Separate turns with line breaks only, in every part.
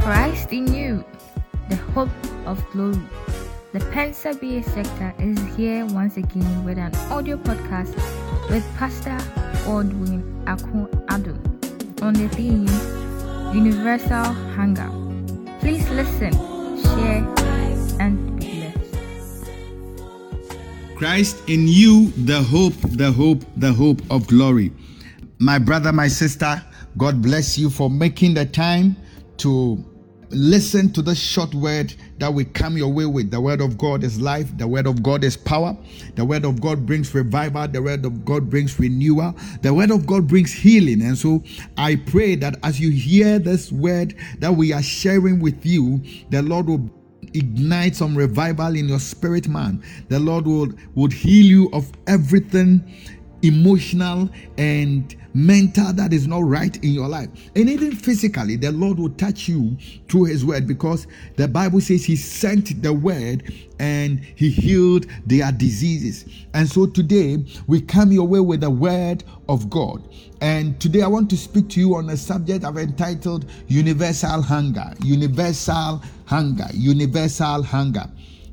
Christ in you, the hope of glory. The Pensa BA sector is here once again with an audio podcast with Pastor Godwin Akon Addo on the theme Universal Hunger. Please listen, share, and be blessed.
Christ in you, the hope, the hope, the hope of glory. My brother, my sister, God bless you for making the time to listen to the short word that we come your way with. The word of God is life, the word of God is power, the word of God brings revival, the word of God brings renewal, the word of God brings healing. And so I pray that as you hear this word that we are sharing with you, the Lord will ignite some revival in your spirit man. The lord would would heal you of everything emotional and mental that is not right in your life. And even physically, the Lord will touch you through His word because the Bible says He sent the word and He healed their diseases. And so today, we come your way with the word of God. And today, I want to speak to you on a subject I've entitled Universal Hunger. Universal Hunger. Universal Hunger.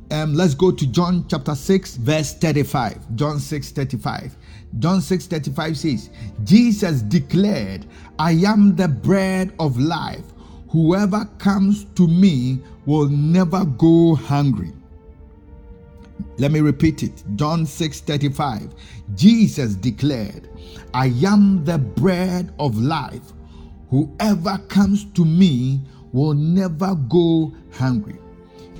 Um, let's go to John chapter 6, verse 35. John 6 35. John 6 35 says, Jesus declared, I am the bread of life. Whoever comes to me will never go hungry. Let me repeat it. John 6 35. Jesus declared, I am the bread of life. Whoever comes to me will never go hungry.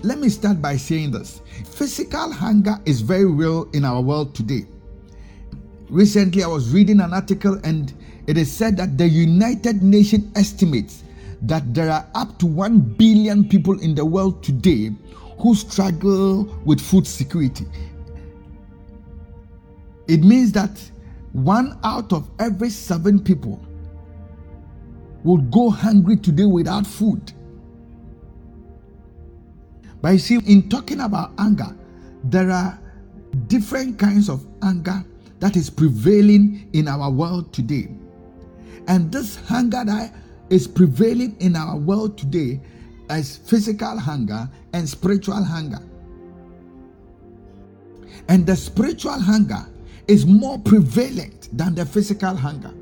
Let me start by saying this physical hunger is very real in our world today. Recently, I was reading an article and it is said that the United Nations estimates that there are up to 1 billion people in the world today who struggle with food security. It means that one out of every seven people will go hungry today without food. But you see, in talking about anger, there are different kinds of anger that is prevailing in our world today. And this hunger that is prevailing in our world today as physical hunger and spiritual hunger. And the spiritual hunger is more prevalent than the physical hunger.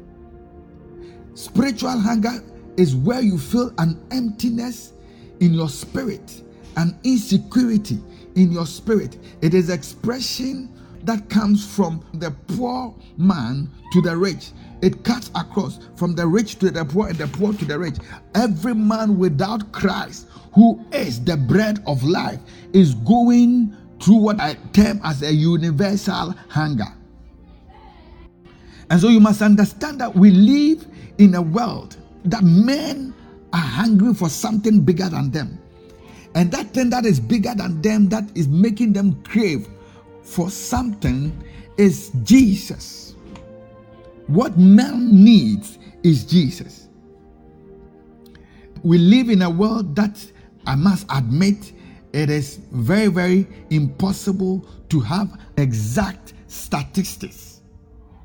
Spiritual hunger is where you feel an emptiness in your spirit, an insecurity in your spirit. It is expression that comes from the poor man to the rich. It cuts across from the rich to the poor and the poor to the rich. Every man without Christ, who is the bread of life, is going through what I term as a universal hunger. And so you must understand that we live in a world that men are hungry for something bigger than them. And that thing that is bigger than them, that is making them crave for something is Jesus. What man needs is Jesus. We live in a world that I must admit it is very, very impossible to have exact statistics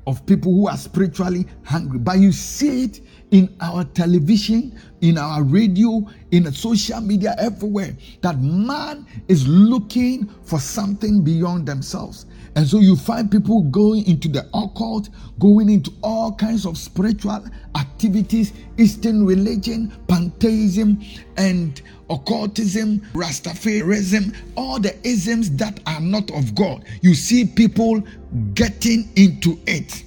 of people who are spiritually hungry. But you see it in our television, in our radio, in social media, everywhere, that man is looking for something beyond themselves. And so you find people going into the occult, going into all kinds of spiritual activities, Eastern religion, pantheism, and occultism, Rastafarism, all the isms that are not of God. You see people getting into it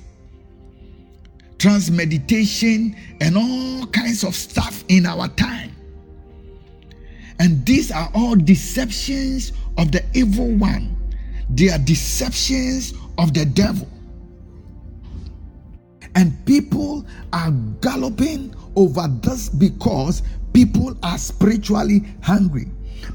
trance meditation, and all kinds of stuff in our time. And these are all deceptions of the evil one, they are deceptions of the devil. And people are galloping over this because people are spiritually hungry.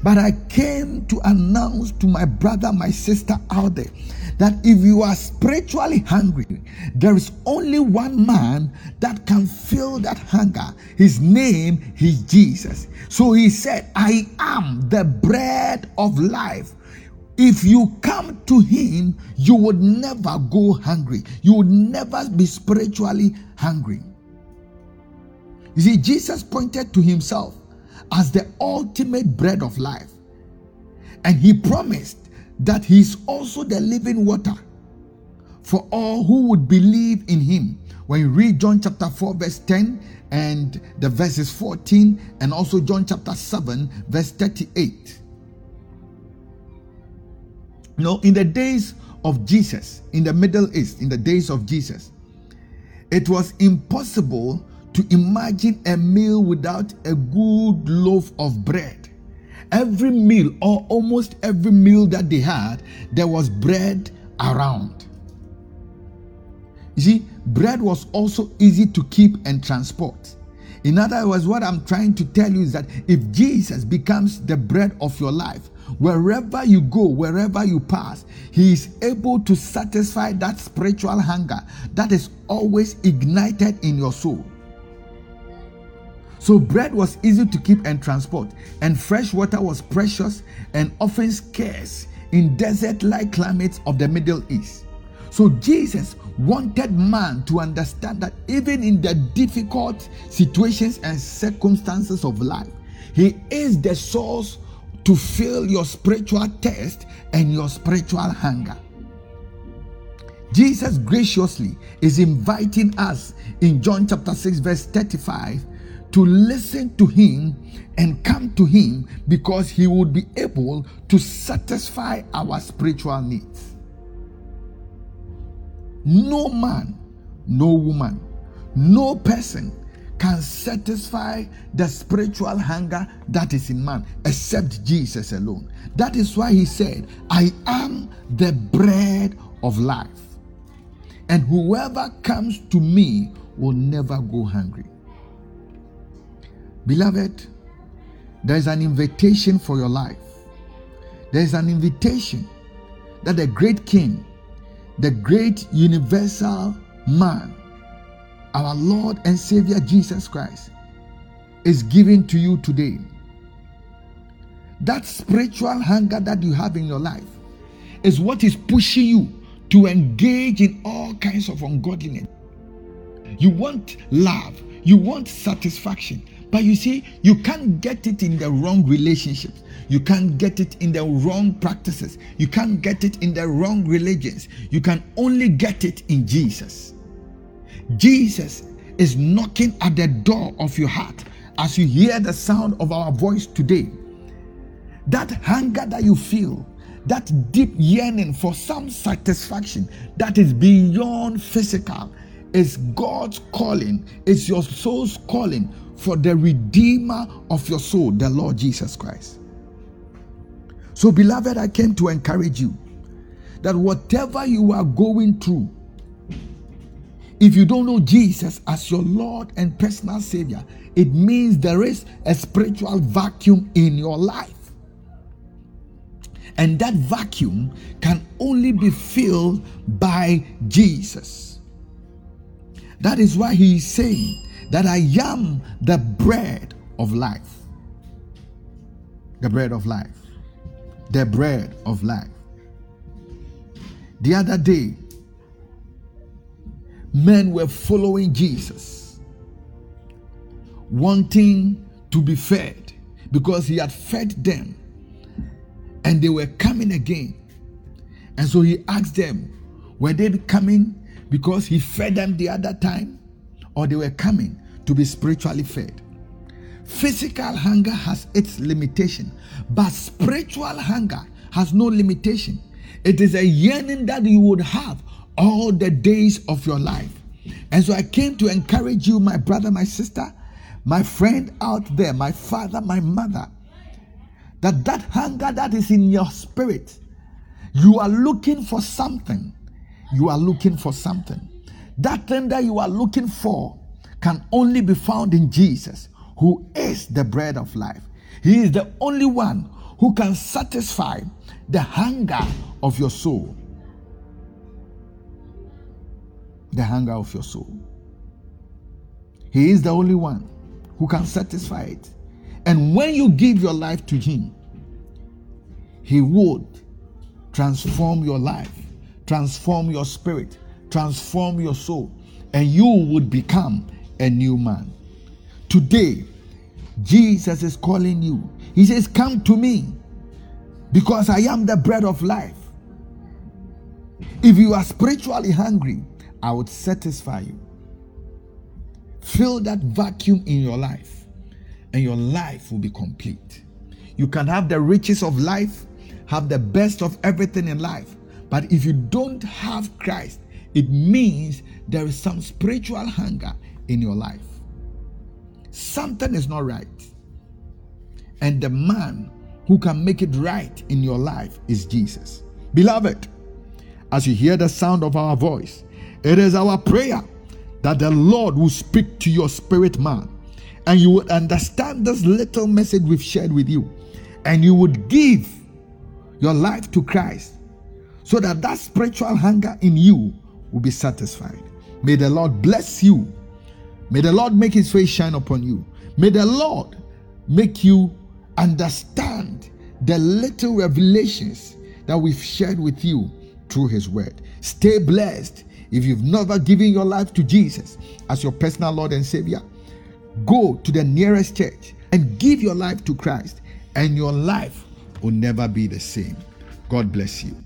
But I came to announce to my brother, my sister out there that if you are spiritually hungry, there is only one man that can fill that hunger. His name is Jesus. So he said, I am the bread of life. If you come to him, you would never go hungry. You would never be spiritually hungry. You see, Jesus pointed to himself as the ultimate bread of life. And he promised that he is also the living water for all who would believe in him. When you read John chapter 4, verse 10 and the verses 14, and also John chapter 7, verse 38. You know, in the days of Jesus, in the Middle East, in the days of Jesus, it was impossible to imagine a meal without a good loaf of bread. Every meal, or almost every meal that they had, there was bread around. You see, bread was also easy to keep and transport. In other words, what I'm trying to tell you is that if Jesus becomes the bread of your life, wherever you go, wherever you pass, He is able to satisfy that spiritual hunger that is always ignited in your soul. So, bread was easy to keep and transport, and fresh water was precious and often scarce in desert like climates of the Middle East. So, Jesus wanted man to understand that even in the difficult situations and circumstances of life, He is the source to fill your spiritual thirst and your spiritual hunger. Jesus graciously is inviting us in John chapter 6, verse 35 to listen to him and come to him because he would be able to satisfy our spiritual needs. No man, no woman, no person can satisfy the spiritual hunger that is in man except Jesus alone. That is why he said, I am the bread of life. And whoever comes to me will never go hungry. Beloved, there is an invitation for your life. There is an invitation that the great King, the great universal man, our Lord and Savior Jesus Christ, is giving to you today. That spiritual hunger that you have in your life is what is pushing you to engage in all kinds of ungodliness. You want love, you want satisfaction, but you see, you can't get it in the wrong relationships. You can't get it in the wrong practices. You can't get it in the wrong religions. You can only get it in Jesus. Jesus is knocking at the door of your heart as you hear the sound of our voice today. That hunger that you feel, that deep yearning for some satisfaction that is beyond physical, is God's calling, it's your soul's calling for the Redeemer of your soul, the Lord Jesus Christ. So, beloved, I came to encourage you that whatever you are going through, if you don't know Jesus as your Lord and personal Savior, it means there is a spiritual vacuum in your life. And that vacuum can only be filled by Jesus. That is why he is saying, that I am the bread of life. The bread of life. The bread of life. The other day, men were following Jesus, wanting to be fed because he had fed them and they were coming again. And so he asked them, Were they coming because he fed them the other time? Or they were coming to be spiritually fed. Physical hunger has its limitation, but spiritual hunger has no limitation. It is a yearning that you would have all the days of your life. And so I came to encourage you, my brother, my sister, my friend out there, my father, my mother, that that hunger that is in your spirit, you are looking for something. You are looking for something. That thing that you are looking for can only be found in Jesus, who is the bread of life. He is the only one who can satisfy the hunger of your soul. The hunger of your soul. He is the only one who can satisfy it. And when you give your life to Him, He would transform your life, transform your spirit, transform your soul, and you would become a new man. Today, Jesus is calling you. He says, Come to me because I am the bread of life. If you are spiritually hungry, I would satisfy you. Fill that vacuum in your life, and your life will be complete. You can have the riches of life, have the best of everything in life, but if you don't have Christ, it means there is some spiritual hunger in your life. Something is not right. And the man who can make it right in your life is Jesus. Beloved, as you hear the sound of our voice, it is our prayer that the Lord will speak to your spirit man and you would understand this little message we've shared with you and you would give your life to Christ so that that spiritual hunger in you will be satisfied. May the Lord bless you. May the Lord make his face shine upon you. May the Lord make you understand the little revelations that we've shared with you through his word. Stay blessed. If you've never given your life to Jesus as your personal Lord and Savior, go to the nearest church and give your life to Christ, and your life will never be the same. God bless you.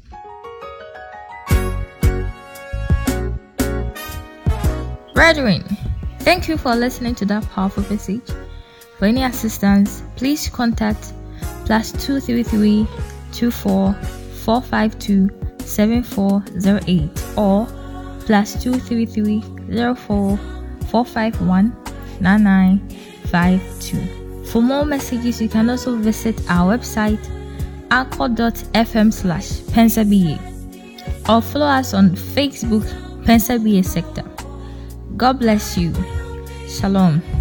Brethren, thank you for listening to that powerful message. For any assistance, please contact plus 233 24 452 7408 or plus 233 04 451 9952. For more messages, you can also visit our website anchor.fm slash pensaBA or follow us on Facebook pensaBA sector. God bless you. Shalom.